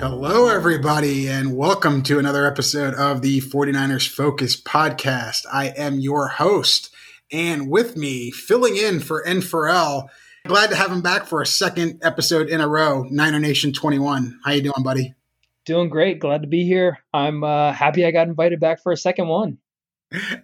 Hello, everybody, and welcome to another episode of the 49ers Focus podcast. I am your host, and with me, filling in for N4L, glad to have him back for a second episode in a row, Niner Nation 21. How you doing, buddy? Doing great. Glad to be here. I'm uh, happy I got invited back for a second one.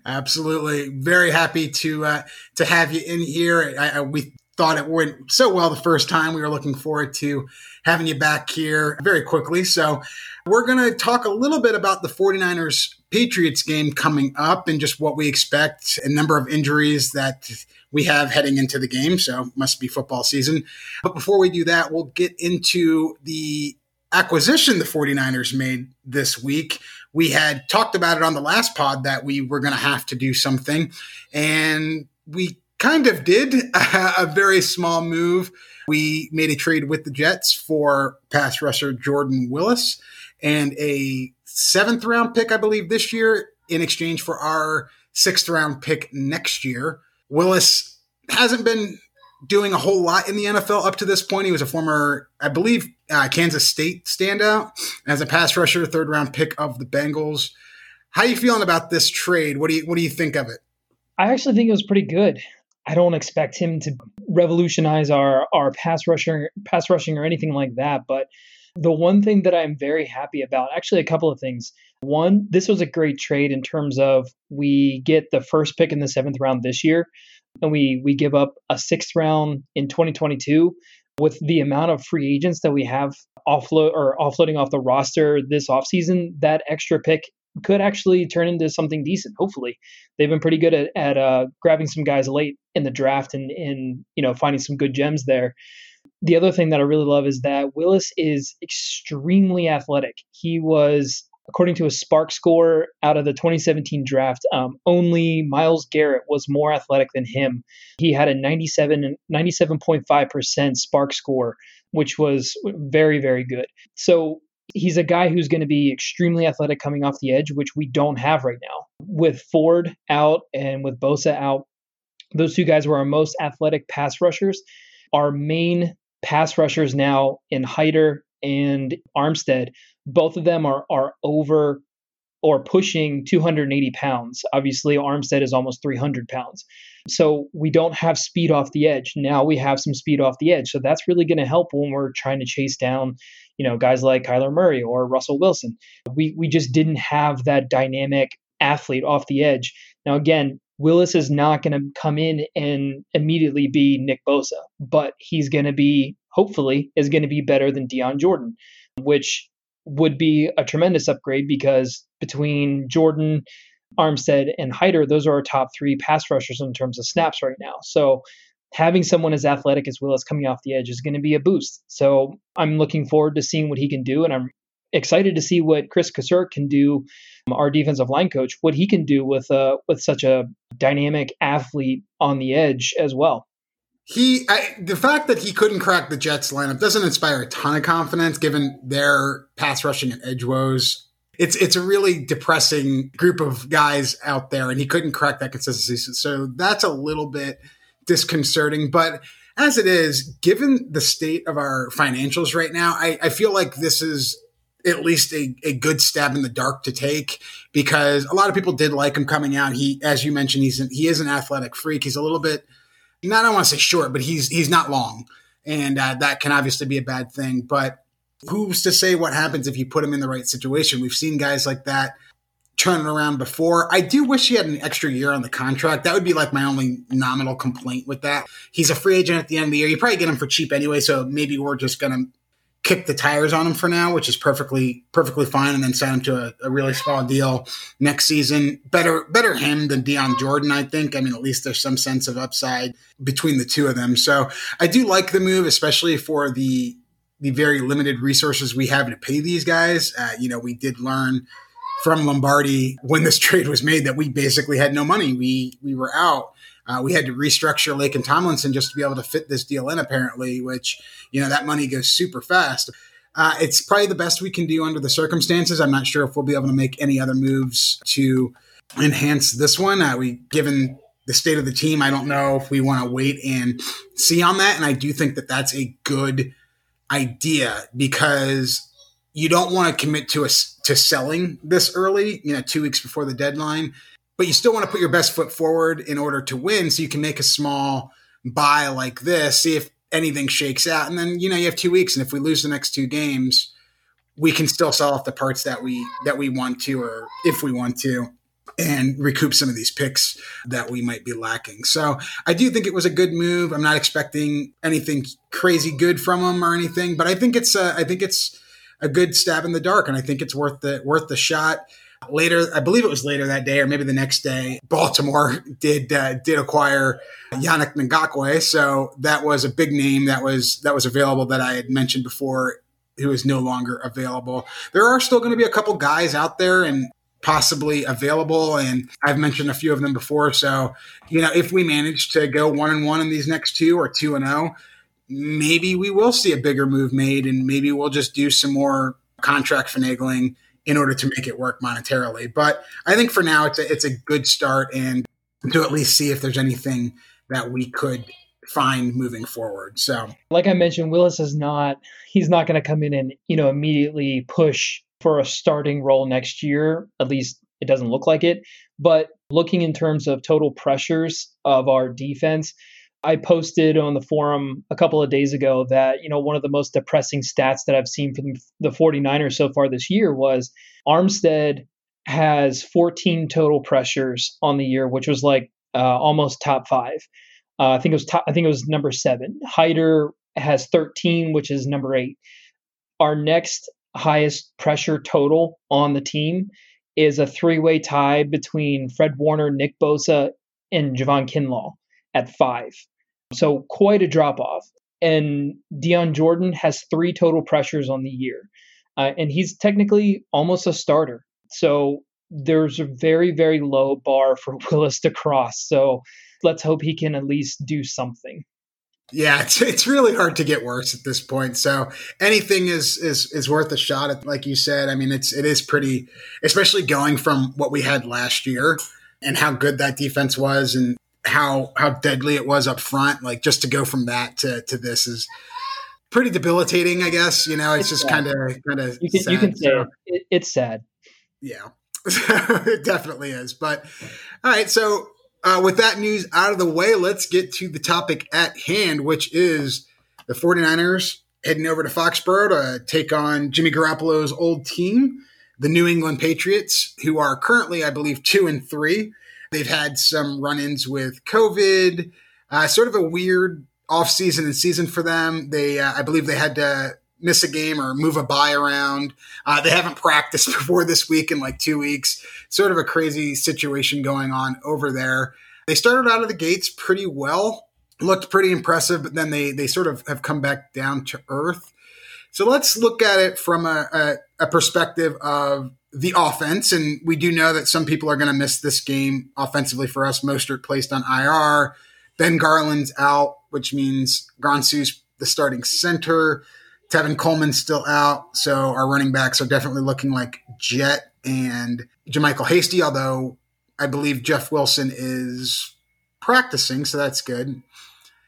Absolutely, very happy to uh, to have you in here. I, I, we thought it went so well the first time. We were looking forward to having you back here very quickly. So, we're going to talk a little bit about the 49ers Patriots game coming up and just what we expect, a number of injuries that we have heading into the game. So, must be football season. But before we do that, we'll get into the acquisition the 49ers made this week. We had talked about it on the last pod that we were going to have to do something. And we kind of did a very small move. We made a trade with the Jets for pass rusher Jordan Willis and a seventh round pick, I believe, this year in exchange for our sixth round pick next year. Willis hasn't been doing a whole lot in the NFL up to this point. He was a former, I believe, uh, Kansas State standout as a pass rusher, third round pick of the Bengals. How are you feeling about this trade? What do you what do you think of it? I actually think it was pretty good. I don't expect him to revolutionize our our pass rushing pass rushing or anything like that, but the one thing that I'm very happy about, actually a couple of things. One, this was a great trade in terms of we get the first pick in the 7th round this year and we we give up a 6th round in 2022 with the amount of free agents that we have offload or offloading off the roster this offseason, that extra pick could actually turn into something decent. Hopefully, they've been pretty good at, at uh, grabbing some guys late in the draft and in you know finding some good gems there. The other thing that I really love is that Willis is extremely athletic. He was, according to a SPARQ score out of the 2017 draft, um, only Myles Garrett was more athletic than him. He had a 97 97.5% SPARQ score, which was very very good. So he's a guy who's going to be extremely athletic coming off the edge, which we don't have right now. With Ford out and with Bosa out, those two guys were our most athletic pass rushers. Our main pass rushers now in Hyder and Armstead, both of them are are over or pushing 280 pounds. Obviously, Armstead is almost 300 pounds. So we don't have speed off the edge. Now we have some speed off the edge. So that's really going to help when we're trying to chase down, you know, guys like Kyler Murray or Russell Wilson. We we just didn't have that dynamic athlete off the edge. Now again, Willis is not going to come in and immediately be Nick Bosa, but he's going to be hopefully is going to be better than Dion Jordan, which would be a tremendous upgrade because between Jordan, Armstead, and Hyder, those are our top three pass rushers in terms of snaps right now. So having someone as athletic as Willis coming off the edge is going to be a boost. So I'm looking forward to seeing what he can do, and I'm excited to see what Chris Kocurek can do, our defensive line coach, what he can do with uh, with such a dynamic athlete on the edge as well. He, I, the fact that he couldn't crack the Jets lineup doesn't inspire a ton of confidence, given their pass rushing and edge woes. It's it's a really depressing group of guys out there, and he couldn't crack that consistency. So that's a little bit disconcerting. But as it is, given the state of our financials right now, I, I feel like this is at least a, a good stab in the dark to take because a lot of people did like him coming out. He, as you mentioned, he's an, he is an athletic freak. He's a little bit not I don't want to say short, but he's he's not long, and uh, that can obviously be a bad thing. But who's to say what happens if you put him in the right situation? We've seen guys like that turning around before. I do wish he had an extra year on the contract. That would be like my only nominal complaint with that. He's a free agent at the end of the year. You probably get him for cheap anyway, so maybe we're just gonna kick the tires on him for now, which is perfectly perfectly fine, and then sign him to a, a, really small deal next season. Better better him than Dion Jordan, I think. I mean, at least there's some sense of upside between the two of them. So I do like the move, especially for the the very limited resources we have to pay these guys. Uh, you know, we did learn from Lombardi when this trade was made that we basically had no money. We we were out. Uh, we had to restructure Laken Tomlinson just to be able to fit this deal in, apparently, which, you know, that money goes super fast. Uh, it's probably the best we can do under the circumstances. I'm not sure if we'll be able to make any other moves to enhance this one. Uh, we, given the state of the team, I don't know if we want to wait and see on that. And I do think that that's a good idea because you don't want to commit to us to selling this early, you know, two weeks before the deadline, but you still want to put your best foot forward in order to win. So you can make a small buy like this, see if anything shakes out, and then you know you have two weeks, and if we lose the next two games, we can still sell off the parts that we that we want to, or if we want to, and recoup some of these picks that we might be lacking. So I do think it was a good move. I'm not expecting anything crazy good from them or anything, but I think it's a, I think it's a good stab in the dark, and I think it's worth the worth the shot. Later, I believe it was later that day, or maybe the next day, Baltimore did uh, did acquire Yannick Ngakoue, so that was a big name that was that was available that I had mentioned before who is no longer available. There are still going to be a couple guys out there and possibly available, and I've mentioned a few of them before. So, you know, if we manage to go one and one in these next two or two and oh, maybe we will see a bigger move made, and maybe we'll just do some more contract finagling in order to make it work monetarily. But I think for now, it's a, it's a good start, and to at least see if there's anything that we could find moving forward. So, like I mentioned, Willis is not he's not going to come in and you know immediately push for a starting role next year. At least it doesn't look like it. But looking in terms of total pressures of our defense, I posted on the forum a couple of days ago that, you know, one of the most depressing stats that I've seen from the 49ers so far this year was Armstead has 14 total pressures on the year, which was like uh, almost top five. Uh, I think it was top, I think it was number seven. Hyder has 13, which is number eight. Our next highest pressure total on the team is a three-way tie between Fred Warner, Nick Bosa, and Javon Kinlaw at five. So quite a drop off. And Dion Jordan has three total pressures on the year, uh, and he's technically almost a starter. So there's a very very low bar for Willis to cross. So let's hope he can at least do something. Yeah, it's, it's really hard to get worse at this point. So anything is is is worth a shot. At, like you said, I mean, it's it is pretty, especially going from what we had last year and how good that defense was, and how how deadly it was up front. Like just to go from that to to this is pretty debilitating. I guess you know it's, it's just kind of kind of you can, you can say so, it. it's sad. Yeah, it definitely is. But all right, so uh, with that news out of the way, let's get to the topic at hand, which is the 49ers heading over to Foxborough to take on Jimmy Garoppolo's old team, the New England Patriots, who are currently, I believe, two and three. They've had some run ins with COVID, uh, sort of a weird off season and season for them. They, uh, I believe, they had to miss a game or move a buy around. Uh, they haven't practiced before this week in like two weeks. Sort of a crazy situation going on over there. They started out of the gates pretty well, looked pretty impressive, but then they they sort of have come back down to earth. So let's look at it from a, a, a perspective of the offense, and we do know that some people are going to miss this game offensively for us. Mostert placed on IR. Ben Garland's out, which means Grasu's the starting center. Tevin Coleman's still out, so our running backs are definitely looking like Jet and JaMycal Hasty, although I believe Jeff Wilson is practicing, so that's good.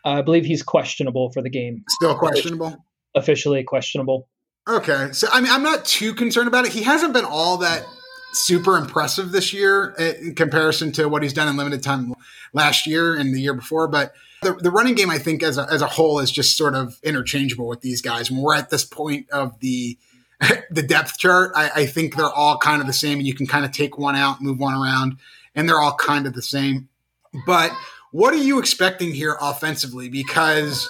I believe he's questionable for the game. Still questionable? Officially questionable. Okay. So, I mean, I'm not too concerned about it. He hasn't been all that super impressive this year eh, in comparison to what he's done in limited time last year and the year before, but the, the running game, I think, as a, as a whole, is just sort of interchangeable with these guys. When we're at this point of the the depth chart, I, I, think they're all kind of the same, and you can kind of take one out, move one around, and they're all kind of the same. But what are you expecting here offensively? Because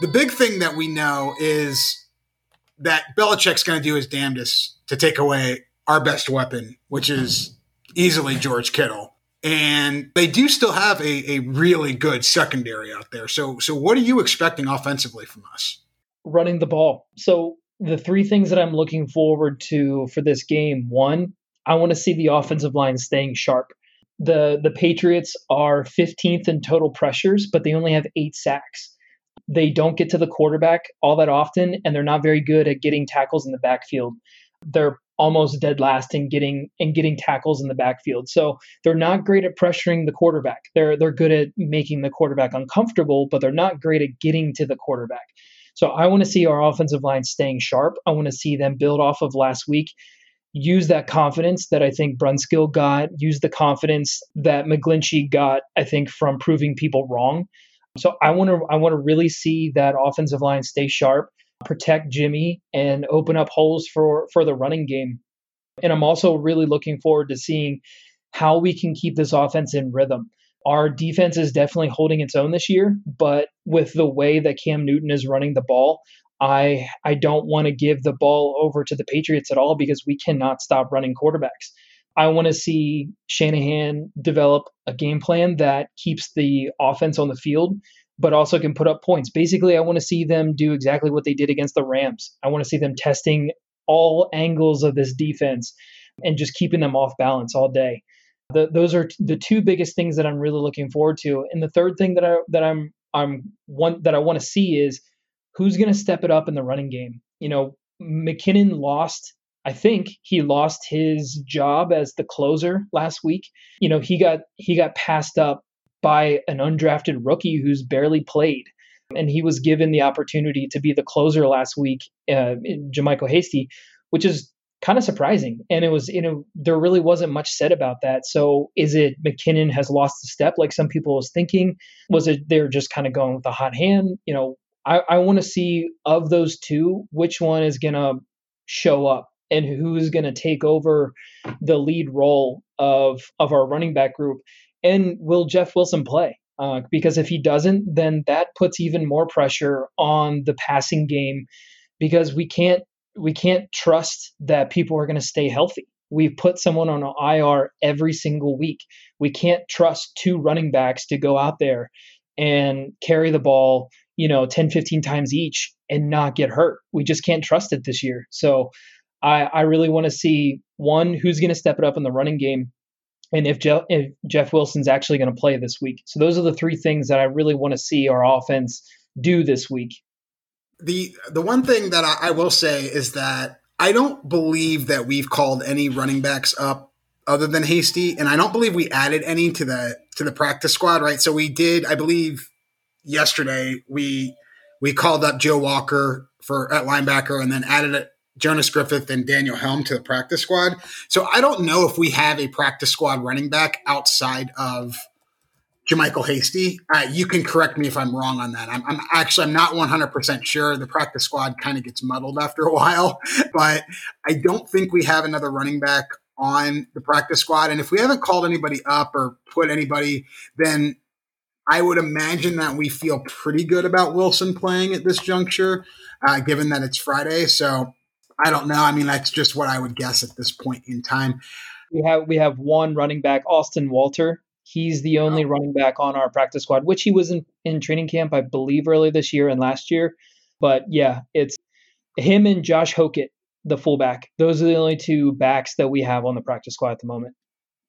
the big thing that we know is that Belichick's going to do his damnedest to take away our best weapon, which is easily George Kittle and they do still have a, a really good secondary out there. So, so what are you expecting offensively from us? Running the ball. So, the three things that I'm looking forward to for this game one, I want to see the offensive line staying sharp. The the Patriots are 15th in total pressures, but they only have eight sacks. They don't get to the quarterback all that often, and they're not very good at getting tackles in the backfield. They're almost dead last in getting and getting tackles in the backfield. So they're not great at pressuring the quarterback. They're they're good at making the quarterback uncomfortable, but they're not great at getting to the quarterback. So I want to see our offensive line staying sharp. I want to see them build off of last week, use that confidence that I think Brunskill got, use the confidence that McGlinchey got, I think, from proving people wrong. So I want to I want to really see that offensive line stay sharp, protect Jimmy, and open up holes for for the running game. And I'm also really looking forward to seeing how we can keep this offense in rhythm. Our defense is definitely holding its own this year, but with the way that Cam Newton is running the ball, I I don't want to give the ball over to the Patriots at all because we cannot stop running quarterbacks. I want to see Shanahan develop a game plan that keeps the offense on the field, but also can put up points. Basically, I want to see them do exactly what they did against the Rams. I want to see them testing all angles of this defense and just keeping them off balance all day. The, those are the two biggest things that I'm really looking forward to. And the third thing that I that I'm I'm one that I want to see is who's going to step it up in the running game. You know, McKinnon lost. I think he lost his job as the closer last week. You know, he got he got passed up by an undrafted rookie who's barely played, and he was given the opportunity to be the closer last week, uh, JaMycal Hasty, which is kind of surprising. And it was, you know, there really wasn't much said about that. So is it McKinnon has lost a step like some people was thinking? Was it they're just kind of going with a hot hand? You know, I, I want to see of those two, which one is gonna show up and who's gonna take over the lead role of of our running back group. And will Jeff Wilson play? Uh, because if he doesn't, then that puts even more pressure on the passing game because we can't we can't trust that people are going to stay healthy. We've put someone on an IR every single week. We can't trust two running backs to go out there and carry the ball, you know, 10, 15 times each and not get hurt. We just can't trust it this year. So I, I really want to see one, who's going to step it up in the running game and if Jeff, if Jeff Wilson's actually going to play this week. So those are the three things that I really want to see our offense do this week the the one thing that I, I will say is that I don't believe that we've called any running backs up other than Hasty, and I don't believe we added any to the to the practice squad. Right, so we did, I believe, yesterday we we called up Joe Walker for at linebacker, and then added Jonas Griffith and Daniel Helm to the practice squad. So I don't know if we have a practice squad running back outside of JaMycal Hasty. Uh, you can correct me if I'm wrong on that. I'm, I'm actually I'm not 100% sure. The practice squad kind of gets muddled after a while, but I don't think we have another running back on the practice squad. And if we haven't called anybody up or put anybody, then I would imagine that we feel pretty good about Wilson playing at this juncture, uh, given that it's Friday. So I don't know. I mean, that's just what I would guess at this point in time. We have we have one running back, Austin Walter, He's the only oh. running back on our practice squad, which he was in, in training camp, I believe, early this year and last year. But yeah, it's him and Josh Hokit, the fullback. Those are the only two backs that we have on the practice squad at the moment.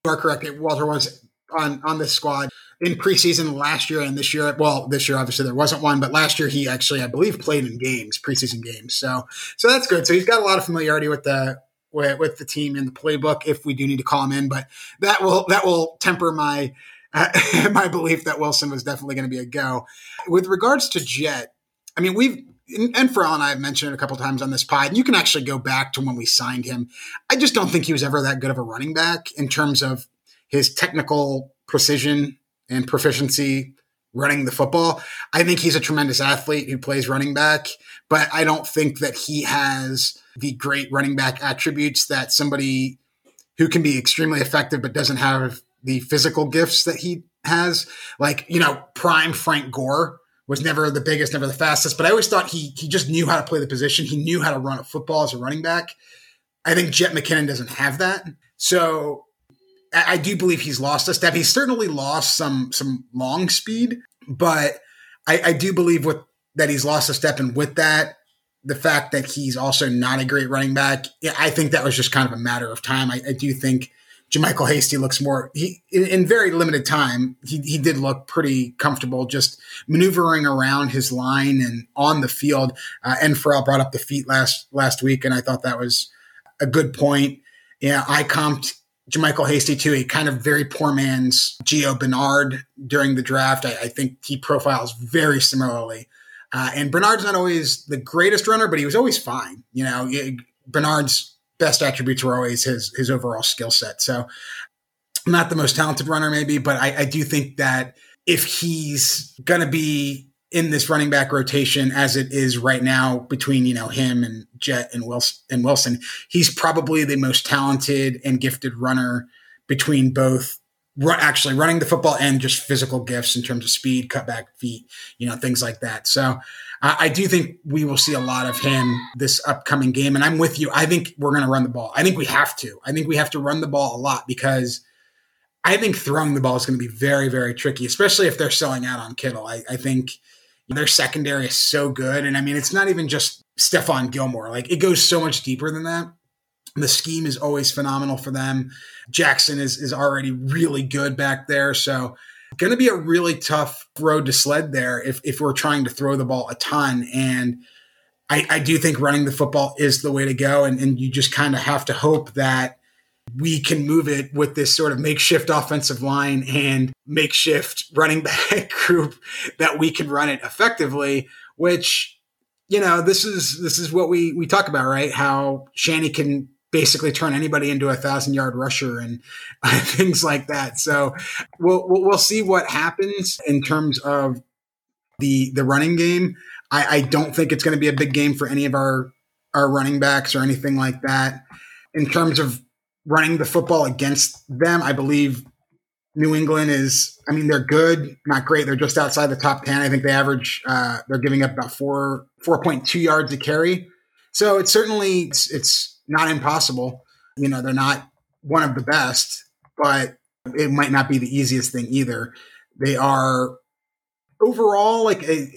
You are correct. Walter was on on this squad in preseason last year and this year. Well, this year obviously there wasn't one, but last year he actually, I believe, played in games, preseason games. So so that's good. So he's got a lot of familiarity with the with, with the team in the playbook if we do need to call him in. But that will that will temper my uh, my belief that Wilson was definitely going to be a go. With regards to Jet, I mean we've and Farrell and I have mentioned it a couple times on this pod, and you can actually go back to when we signed him. I just don't think he was ever that good of a running back in terms of his technical precision and proficiency running the football. I think he's a tremendous athlete who plays running back, but I don't think that he has the great running back attributes that somebody who can be extremely effective but doesn't have the physical gifts that he has. Like, you know, prime Frank Gore was never the biggest, never the fastest, but I always thought he he just knew how to play the position. He knew how to run a football as a running back. I think Jet McKinnon doesn't have that. So I, do believe he's lost a step. He's certainly lost some some long speed, but I, I do believe with that he's lost a step, and with that, the fact that he's also not a great running back, I think that was just kind of a matter of time. I, I do think JaMycal Hasty looks more he in, in, very limited time. He he did look pretty comfortable just maneuvering around his line and on the field. Uh, and Farrell brought up the feet last last week, and I thought that was a good point. Yeah, I comped JaMycal Hasty to a kind of very poor man's Gio Bernard during the draft. I, I think he profiles very similarly Uh, and Bernard's not always the greatest runner, but he was always fine. You know, Bernard's best attributes were always his his overall skill set. So, not the most talented runner, maybe, but I, I do think that if he's going to be in this running back rotation as it is right now between you know him and Jet and Wilson and Wilson, he's probably the most talented and gifted runner between both actually running the football and just physical gifts in terms of speed, cutback feet, you know, things like that. So uh, I do think we will see a lot of him this upcoming game. And I'm with you. I think we're going to run the ball. I think we have to. I think we have to run the ball a lot because I think throwing the ball is going to be very, very tricky, especially if they're selling out on Kittle. I, I think their secondary is so good. And I mean, it's not even just Stephon Gilmore. Like it goes so much deeper than that. The scheme is always phenomenal for them. Jackson is is already really good back there, so to be a really tough road to sled there if if we're trying to throw the ball a ton. And I, I do think running the football is the way to go, and, and you just kind of have to hope that we can move it with this sort of makeshift offensive line and makeshift running back group that we can run it effectively, which you know, this is this is what we we talk about, right? How Shanny can basically turn anybody into a thousand yard rusher and things like that. So we'll, we'll see what happens in terms of the the running game. I, I don't think it's going to be a big game for any of our our running backs or anything like that. In terms of running the football against them, I believe New England is. I mean, they're good, not great. They're just outside the top ten. I think they average. Uh, they're giving up about four four point two yards a carry. So it's certainly it's, it's not impossible. You know, they're not one of the best, but it might not be the easiest thing either. They are overall like a,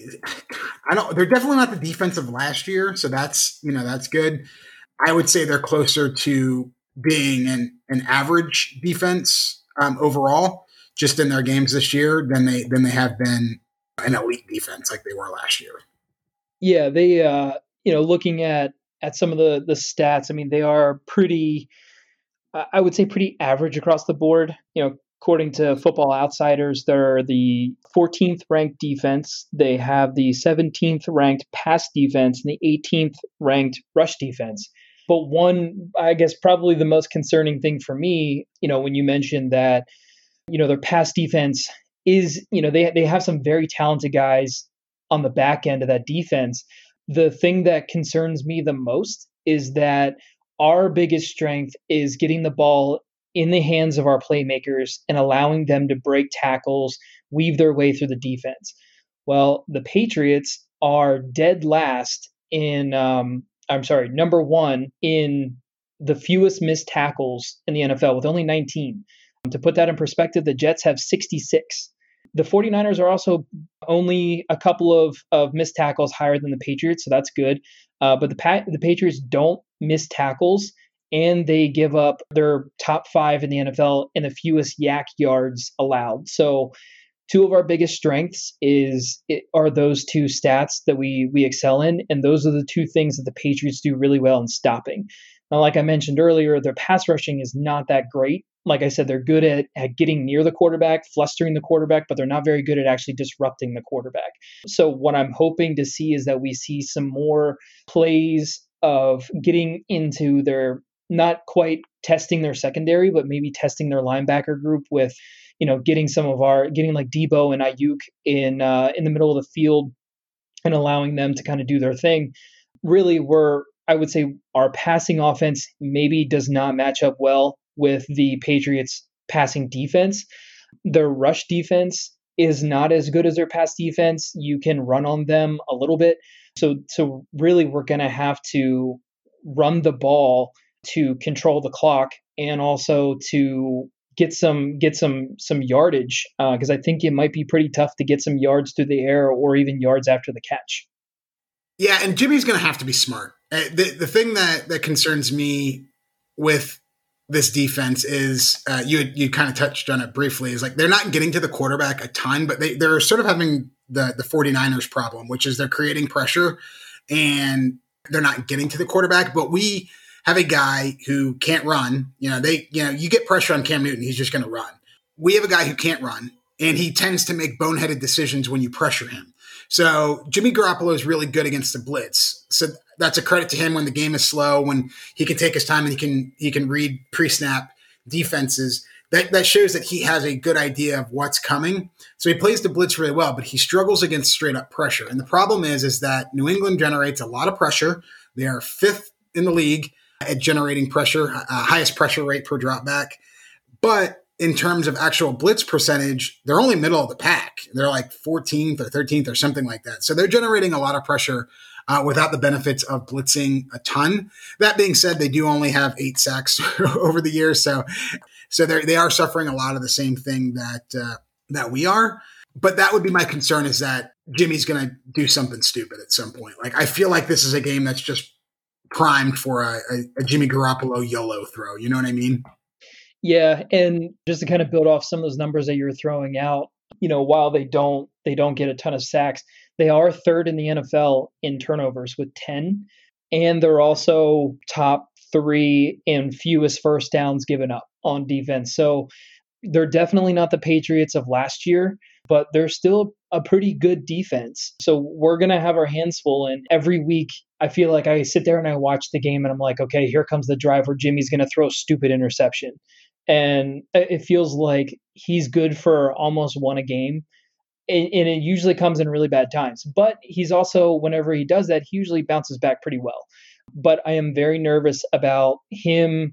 I don't they're definitely not the defense of last year, so that's, you know, that's good. I would say they're closer to being an an average defense um, overall just in their games this year than they than they have been an elite defense like they were last year. Yeah, they uh you know, looking at at some of the the stats, I mean, they are pretty, I would say, pretty average across the board. You know, according to Football Outsiders, they're the 14th ranked defense. They have the 17th ranked pass defense and the 18th ranked rush defense. But one, I guess, probably the most concerning thing for me, you know, when you mentioned that, you know, their pass defense is, you know, they they have some very talented guys on the back end of that defense the thing that concerns me the most is that our biggest strength is getting the ball in the hands of our playmakers and allowing them to break tackles, weave their way through the defense. Well, the Patriots are dead last in, um, I'm sorry, number one in the fewest missed tackles in the NFL with only 19. To put that in perspective, the Jets have 66. The 49ers are also only a couple of, of missed tackles higher than the Patriots, so that's good. Uh, but the pa- the Patriots don't miss tackles, and they give up their top five in the NFL in the fewest YAC yards allowed. So two of our biggest strengths is are those two stats that we we excel in, and those are the two things that the Patriots do really well in stopping. Now, like I mentioned earlier, their pass rushing is not that great, like I said, they're good at, at getting near the quarterback, flustering the quarterback, but they're not very good at actually disrupting the quarterback. So, what I'm hoping to see is that we see some more plays of getting into their not quite testing their secondary, but maybe testing their linebacker group with, you know, getting some of our getting like Debo and Aiyuk in uh, in the middle of the field and allowing them to kind of do their thing. Really, we're I would say our passing offense maybe does not match up well with the Patriots passing defense. Their rush defense is not as good as their pass defense. You can run on them a little bit. So so really we're going to have to run the ball to control the clock and also to get some get some some yardage because uh, I think it might be pretty tough to get some yards through the air or even yards after the catch. Yeah, and Jimmy's going to have to be smart. Uh, the the thing that that concerns me with this defense is uh, you you kind of touched on it briefly is like they're not getting to the quarterback a ton but they they're sort of having the the 49ers problem which is they're creating pressure and they're not getting to the quarterback but we have a guy who can't run you know they you know you get pressure on Cam Newton he's just going to run we have a guy who can't run and he tends to make boneheaded decisions when you pressure him So Jimmy Garoppolo is really good against the blitz. So that's a credit to him when the game is slow, when he can take his time and he can he can read pre-snap defenses. That that shows that he has a good idea of what's coming. So he plays the blitz really well, but he struggles against straight up pressure. And the problem is is that New England generates a lot of pressure. They are fifth in the league at generating pressure, uh, highest pressure rate per dropback. But in terms of actual blitz percentage, they're only middle of the pack. They're like 14th or 13th or something like that. So they're generating a lot of pressure uh, without the benefits of blitzing a ton. That being said, they do only have eight sacks over the years, so so they they are suffering a lot of the same thing that uh, that we are. But that would be my concern: is that Jimmy's going to do something stupid at some point. Like I feel like this is a game that's just primed for a, a, Jimmy Garoppolo YOLO throw. You know what I mean? Yeah, and just to kind of build off some of those numbers that you're throwing out, you know, while they don't they don't get a ton of sacks, they are third in the NFL in turnovers with 10, and they're also top 3 in fewest first downs given up on defense. So they're definitely not the Patriots of last year, but they're still a pretty good defense. So we're going to have our hands full and every week I feel like I sit there and I watch the game and I'm like, okay, here comes the drive where Jimmy's going to throw a stupid interception and it feels like he's good for almost one a game. And, it usually comes in really bad times. But he's also, whenever he does that, he usually bounces back pretty well. But I am very nervous about him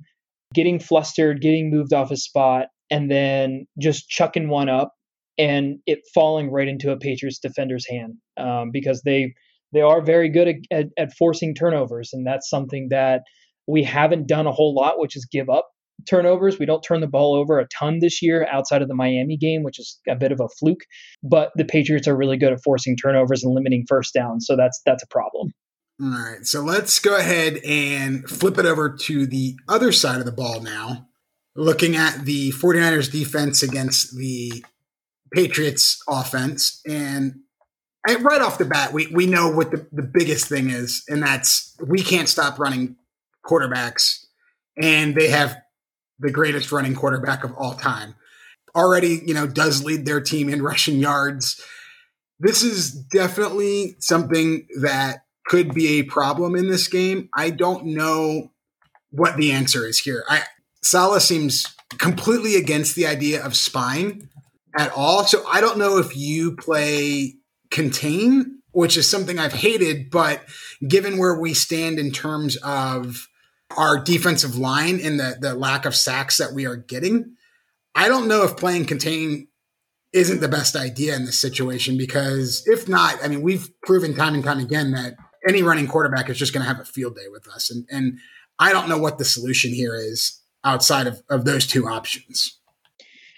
getting flustered, getting moved off his spot, and then just chucking one up and it falling right into a Patriots defender's hand um, because they they are very good at, at, at forcing turnovers, and that's something that we haven't done a whole lot, which is give up turnovers. We don't turn the ball over a ton this year outside of the Miami game, which is a bit of a fluke. But the Patriots are really good at forcing turnovers and limiting first downs. So that's that's a problem. All right. So let's go ahead and flip it over to the other side of the ball now. Looking at the 49ers defense against the Patriots offense. And right off the bat, we, we know what the, the biggest thing is, and that's we can't stop running quarterbacks. And they have the greatest running quarterback of all time. Already, you know, does lead their team in rushing yards. This is definitely something that could be a problem in this game. I don't know what the answer is here. I Saleh seems completely against the idea of spying at all. So I don't know if you play contain, which is something I've hated, but given where we stand in terms of our defensive line and the, the lack of sacks that we are getting, I don't know if playing contain isn't the best idea in this situation because if not, I mean, we've proven time and time again that any running quarterback is just going to have a field day with us. And, and I don't know what the solution here is outside of, of those two options.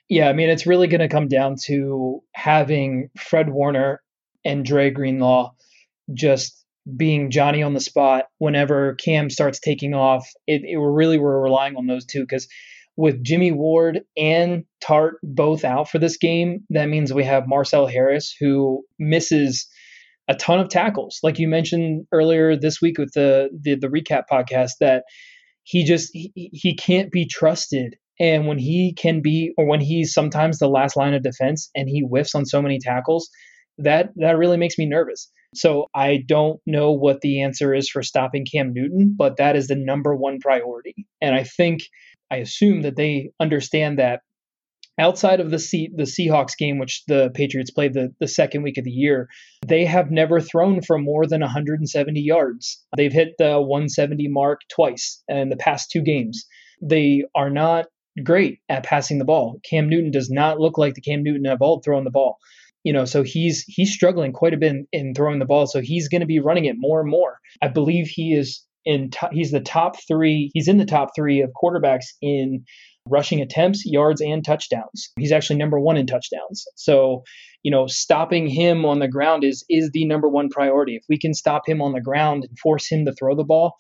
Yeah, I mean, it's really going to come down to having Fred Warner and Dre Greenlaw just being Johnny on the spot whenever Cam starts taking off. It, it we're really we're relying on those two because with Jimmy Ward and Tartt both out for this game, that means we have Marcel Harris who misses a ton of tackles. Like you mentioned earlier this week with the the, the recap podcast that he just he, he can't be trusted and when he can be or when he's sometimes the last line of defense and he whiffs on so many tackles, that that really makes me nervous. So I don't know what the answer is for stopping Cam Newton, but that is the number one priority. And I think I assume that they understand that outside of the C- the Seahawks game, which the Patriots played the, the second week of the year, they have never thrown for more than 170 yards. They've hit the 170 mark twice in the past two games. They are not great at passing the ball. Cam Newton does not look like the Cam Newton of old throwing the ball you know so he's he's struggling quite a bit in, in throwing the ball so he's going to be running it more and more i believe he is in he's the top three he's in the top three of quarterbacks in rushing attempts yards and touchdowns he's actually number one in touchdowns so you know stopping him on the ground is is the number one priority if we can stop him on the ground and force him to throw the ball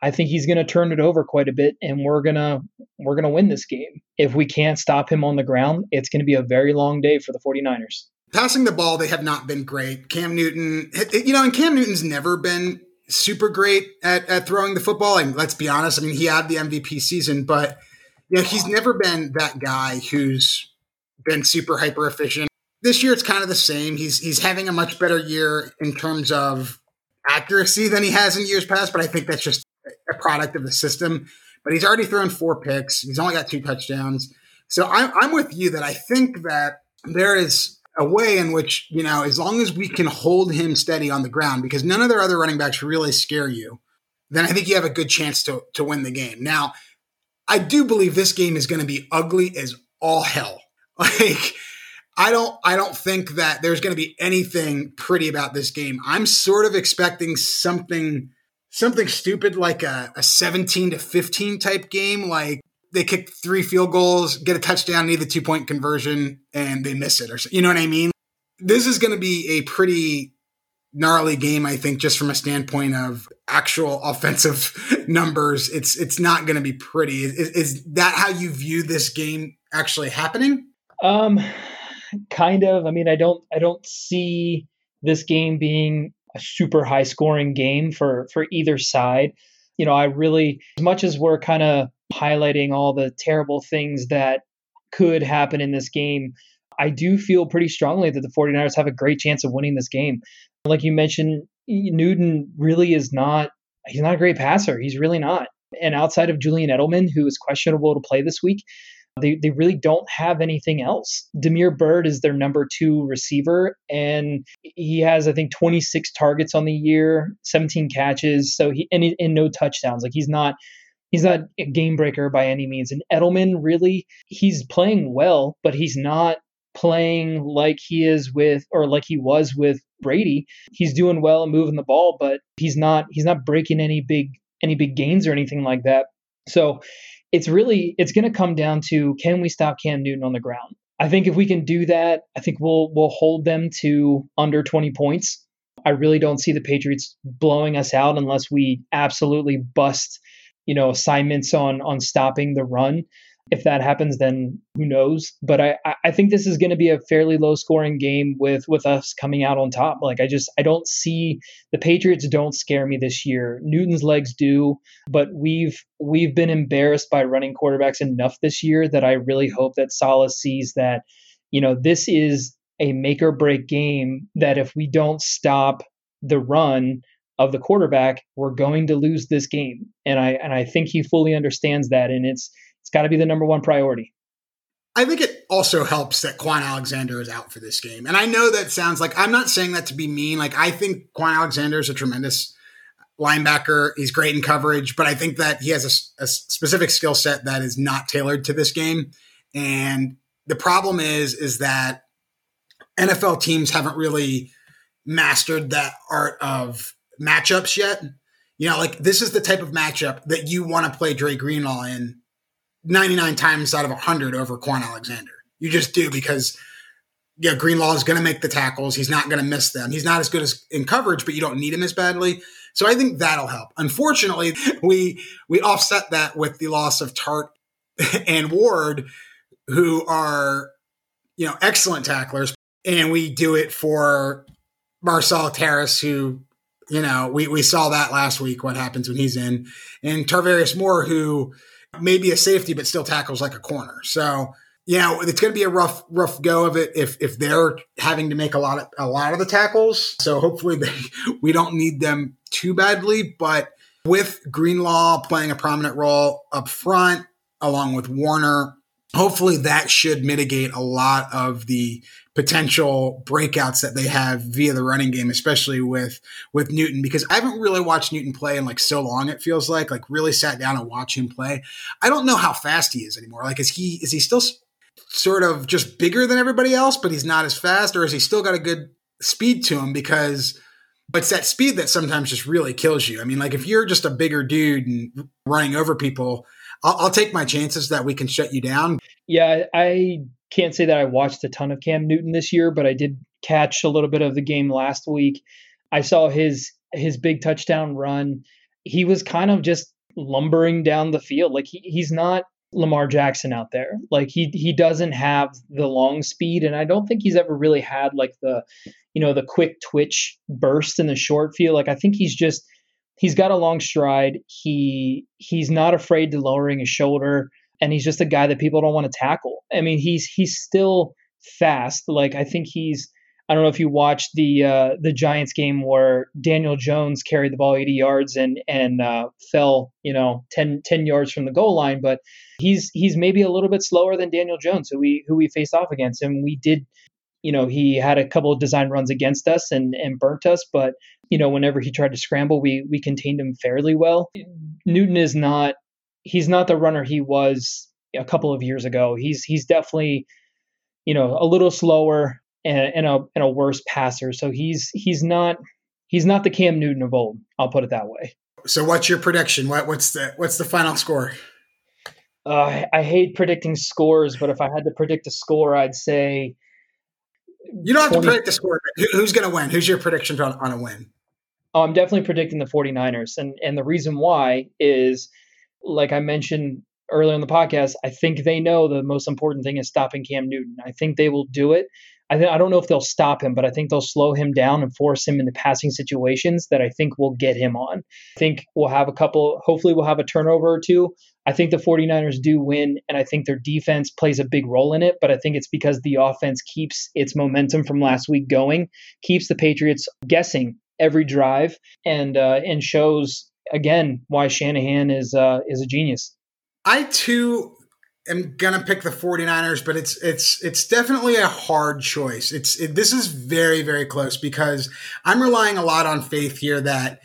I think he's going to turn it over quite a bit and we're to we're to win this game. If we can't stop him on the ground, it's going to be a very long day for the 49ers. Passing the ball, they have not been great. Cam Newton, you know, and Cam Newton's never been super great at, at throwing the football. And let's be honest, I mean, he had the MVP season, but you know, he's never been that guy who's been super hyper efficient. this year it's kind of the same. He's he's having a much better year in terms of accuracy than he has in years past, but I think that's just a product of the system. But he's already thrown four picks. He's only got two touchdowns. So I'm, I'm with you that I think that there is a way in which, you know, as long as we can hold him steady on the ground, because none of their other running backs really scare you, then I think you have a good chance to, to win the game. Now, I do believe this game is going to be ugly as all hell. Like, I don't I don't think that there's going to be anything pretty about this game. I'm sort of expecting something something stupid like a, a 17 to 15 type game like they kick three field goals, get a touchdown, need the two point conversion, and they miss it, or you know what I mean. This is going to be a pretty gnarly game, I think, just from a standpoint of actual offensive numbers. It's it's not going to be pretty. Is, is, that how you view this game actually happening? Um, kind of. I mean, I don't I don't see this game being a super high scoring game for for either side. You know, I really as much as we're kind of highlighting all the terrible things that could happen in this game, I do feel pretty strongly that the 49ers have a great chance of winning this game. Like you mentioned, Newton really is not he's not a great passer. He's really not. And outside of Julian Edelman, who is questionable to play this week, they, they really don't have anything else. Damiere Byrd is their number two receiver, and he has, I think, 26 targets on the year, 17 catches. So he and, and no touchdowns. Like he's not he's not a game breaker by any means. And Edelman really he's playing well, but he's not playing like he is with or like he was with Brady. He's doing well and moving the ball, but he's not he's not breaking any big any big gains or anything like that. So it's really it's going to come down to can we stop Cam Newton on the ground? I think if we can do that, I think we'll we'll hold them to under 20 points. I really don't see the Patriots blowing us out unless we absolutely bust, you know, assignments on on stopping the run. If that happens, then who knows? But I, I think this is going to be a fairly low scoring game with with us coming out on top. Like I just I don't see the Patriots don't scare me this year. Newton's legs do, but we've we've been embarrassed by running quarterbacks enough this year that I really hope that Saleh sees that, you know, this is a make or break game that if we don't stop the run of the quarterback, we're going to lose this game. And I and I think he fully understands that and it's it's got to be the number one priority. I think it also helps that Kwon Alexander is out for this game. And I know that sounds like I'm not saying that to be mean. Like I think Kwon Alexander is a tremendous linebacker. He's great in coverage, but I think that he has a, a specific skill set that is not tailored to this game. And the problem is, is that NFL teams haven't really mastered that art of matchups yet. You know, like this is the type of matchup that you want to play Dre Greenlaw in 99 times out of 100 over Kwon Alexander. You just do because yeah, Greenlaw is going to make the tackles. He's not going to miss them. He's not as good as in coverage, but you don't need him as badly. So I think that'll help. Unfortunately, we we offset that with the loss of Tartt and Ward, who are you know excellent tacklers, and we do it for Marcel Harris, who you know we we saw that last week. What happens when he's in, and Tarvarius Moore, who maybe a safety, but still tackles like a corner. So, you know, it's going to be a rough, rough go of it if if they're having to make a lot of a lot of the tackles. So hopefully they, we don't need them too badly. But with Greenlaw playing a prominent role up front, along with Warner, hopefully that should mitigate a lot of the potential breakouts that they have via the running game, especially with with Newton. Because I haven't really watched Newton play in like so long. It feels like like really sat down and watched him play. I don't know how fast he is anymore. Like is he is he still sort of just bigger than everybody else, but he's not as fast, or is he still got a good speed to him? Because but it's that speed that sometimes just really kills you. I mean, like if you're just a bigger dude and running over people, I'll, I'll take my chances that we can shut you down. Yeah, I can't say that I watched a ton of Cam Newton this year, but I did catch a little bit of the game last week. I saw his his big touchdown run. He was kind of just lumbering down the field. Like he, he's not Lamar Jackson out there. Like he he doesn't have the long speed and I don't think he's ever really had like the you know the quick twitch burst in the short field. Like I think he's just he's got a long stride. He he's not afraid to lowering his shoulder and he's just a guy that people don't want to tackle. I mean, he's he's still fast. Like I think he's I don't know if you watched the uh, the Giants game where Daniel Jones carried the ball 80 yards and and uh, fell, you know, 10, 10 yards from the goal line, but he's he's maybe a little bit slower than Daniel Jones, who we who we faced off against, and we did, you know, he had a couple of design runs against us and and burnt us, but you know, whenever he tried to scramble, we we contained him fairly well. Newton is not he's not the runner he was a couple of years ago. He's he's definitely you know a little slower and, and a and a worse passer. So he's he's not he's not the Cam Newton of old. I'll put it that way. So what's your prediction? What what's the what's the final score? Uh, I, hate predicting scores, but if I had to predict a score, I'd say you don't have 20, to predict the score. who's going to win? Who's your prediction on, on a win? Oh, I'm definitely predicting the 49ers. And and the reason why is like I mentioned earlier in the podcast, I think they know the most important thing is stopping Cam Newton. I think they will do it. I, th- I don't know if they'll stop him, but I think they'll slow him down and force him into passing situations that I think will get him on. I think we'll have a couple, hopefully, we'll have a turnover or two. I think the 49ers do win, and I think their defense plays a big role in it, but I think it's because the offense keeps its momentum from last week going, keeps the Patriots guessing every drive, and uh, and shows again why Shanahan is uh, is a genius. I too am gonna pick the 49ers, but it's it's it's definitely a hard choice. It's it, this is very very close because I'm relying a lot on faith here that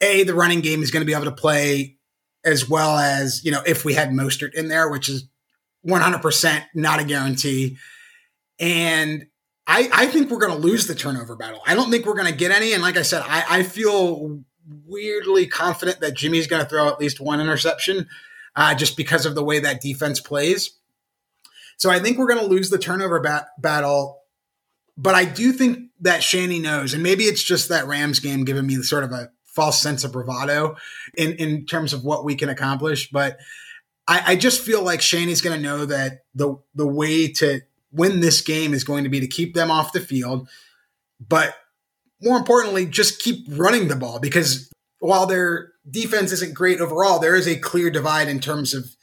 a the running game is going to be able to play as well as you know if we had Mostert in there, which is 100% not a guarantee, and I I think we're going to lose the turnover battle. I don't think we're going to get any, and like I said, I I feel weirdly confident that Jimmy's going to throw at least one interception uh, just because of the way that defense plays. So I think we're going to lose the turnover bat- battle. But I do think that Shanny knows, and maybe it's just that Rams game giving me sort of a false sense of bravado in, in terms of what we can accomplish. But I, I just feel like Shanny's going to know that the the way to win this game is going to be to keep them off the field, but more importantly, just keep running the ball because while their defense isn't great overall, there is a clear divide in terms of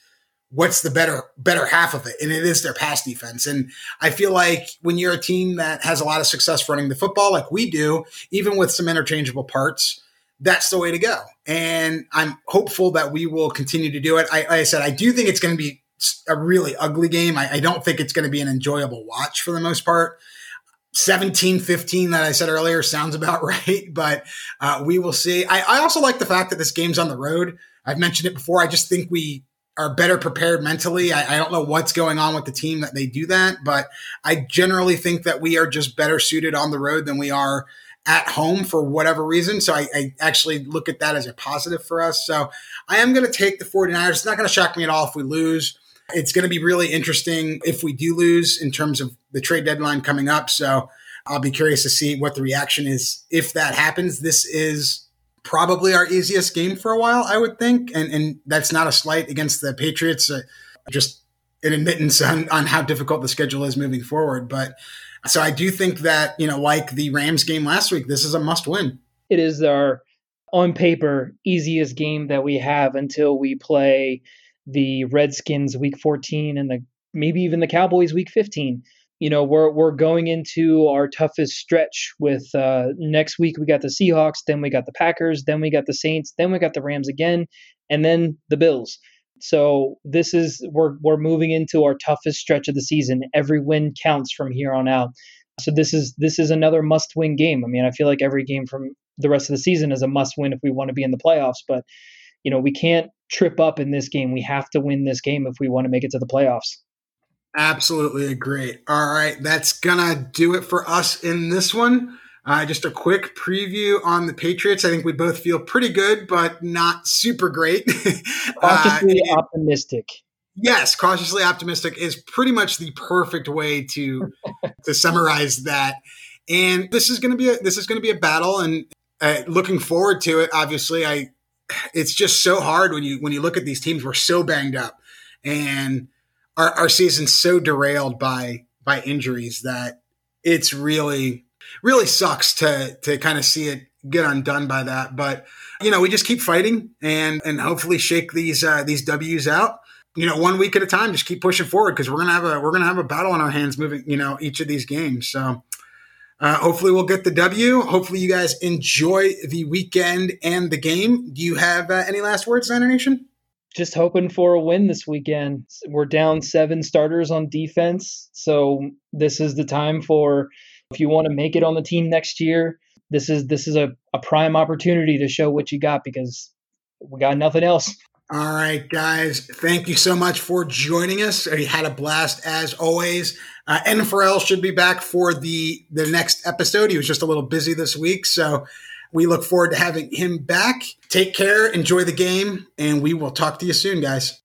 what's the better better half of it, and it is their pass defense. And I feel like when you're a team that has a lot of success running the football, like we do, even with some interchangeable parts, that's the way to go. And I'm hopeful that we will continue to do it. I, like I said, I do think it's going to be a really ugly game. I, I don't think it's going to be an enjoyable watch for the most part. 17 15 that I said earlier sounds about right, but uh, we will see. I, I, also like the fact that this game's on the road. I've mentioned it before. I just think we are better prepared mentally. I, I, don't know what's going on with the team that they do that, but I generally think that we are just better suited on the road than we are at home for whatever reason. So I, I actually look at that as a positive for us. So I am going to take the 49ers. It's not going to shock me at all if we lose. It's going to be really interesting if we do lose in terms of the trade deadline coming up. So I'll be curious to see what the reaction is if that happens. This is probably our easiest game for a while, I would think. And, and that's not a slight against the Patriots, uh, just an admittance on, on how difficult the schedule is moving forward. But so I do think that, you know, like the Rams game last week, this is a must win. It is our, on paper, easiest game that we have until we play the Redskins week 14 and the maybe even the Cowboys week 15. You know, we're we're going into our toughest stretch with uh, next week we got the Seahawks, then we got the Packers, then we got the Saints, then we got the Rams again, and then the Bills. So this is we're we're moving into our toughest stretch of the season. Every win counts from here on out. So this is this is another must-win game. I mean, I feel like every game from the rest of the season is a must-win if we want to be in the playoffs, but you know, we can't trip up in this game. We have to win this game if we want to make it to the playoffs. Absolutely agree. All right, that's gonna do it for us in this one. Uh, just a quick preview on the Patriots. I think we both feel pretty good, but not super great. Cautiously uh, optimistic. Yes, cautiously optimistic is pretty much the perfect way to to summarize that. And this is going to be a, this is going to be a battle, and uh, looking forward to it. Obviously, I it's just so hard when you when you look at these teams. We're so banged up, and our, our season's so derailed by by injuries that it's really really sucks to to kind of see it get undone by that. But you know, we just keep fighting and and hopefully shake these uh, these W's out. you know, one week at a time, just keep pushing forward because we're gonna have a we're gonna have a battle on our hands moving, you know, each of these games. So uh, hopefully we'll get the W. Hopefully you guys enjoy the weekend and the game. Do you have uh, any last words, Niner Nation? Just hoping for a win this weekend. We're down seven starters on defense, so this is the time for if you want to make it on the team next year. This is this is a, a prime opportunity to show what you got because we got nothing else. All right, guys. Thank you so much for joining us. We had a blast as always. Uh, N Farrell should be back for the the next episode. He was just a little busy this week, so we look forward to having him back. Take care, enjoy the game, and we will talk to you soon, guys.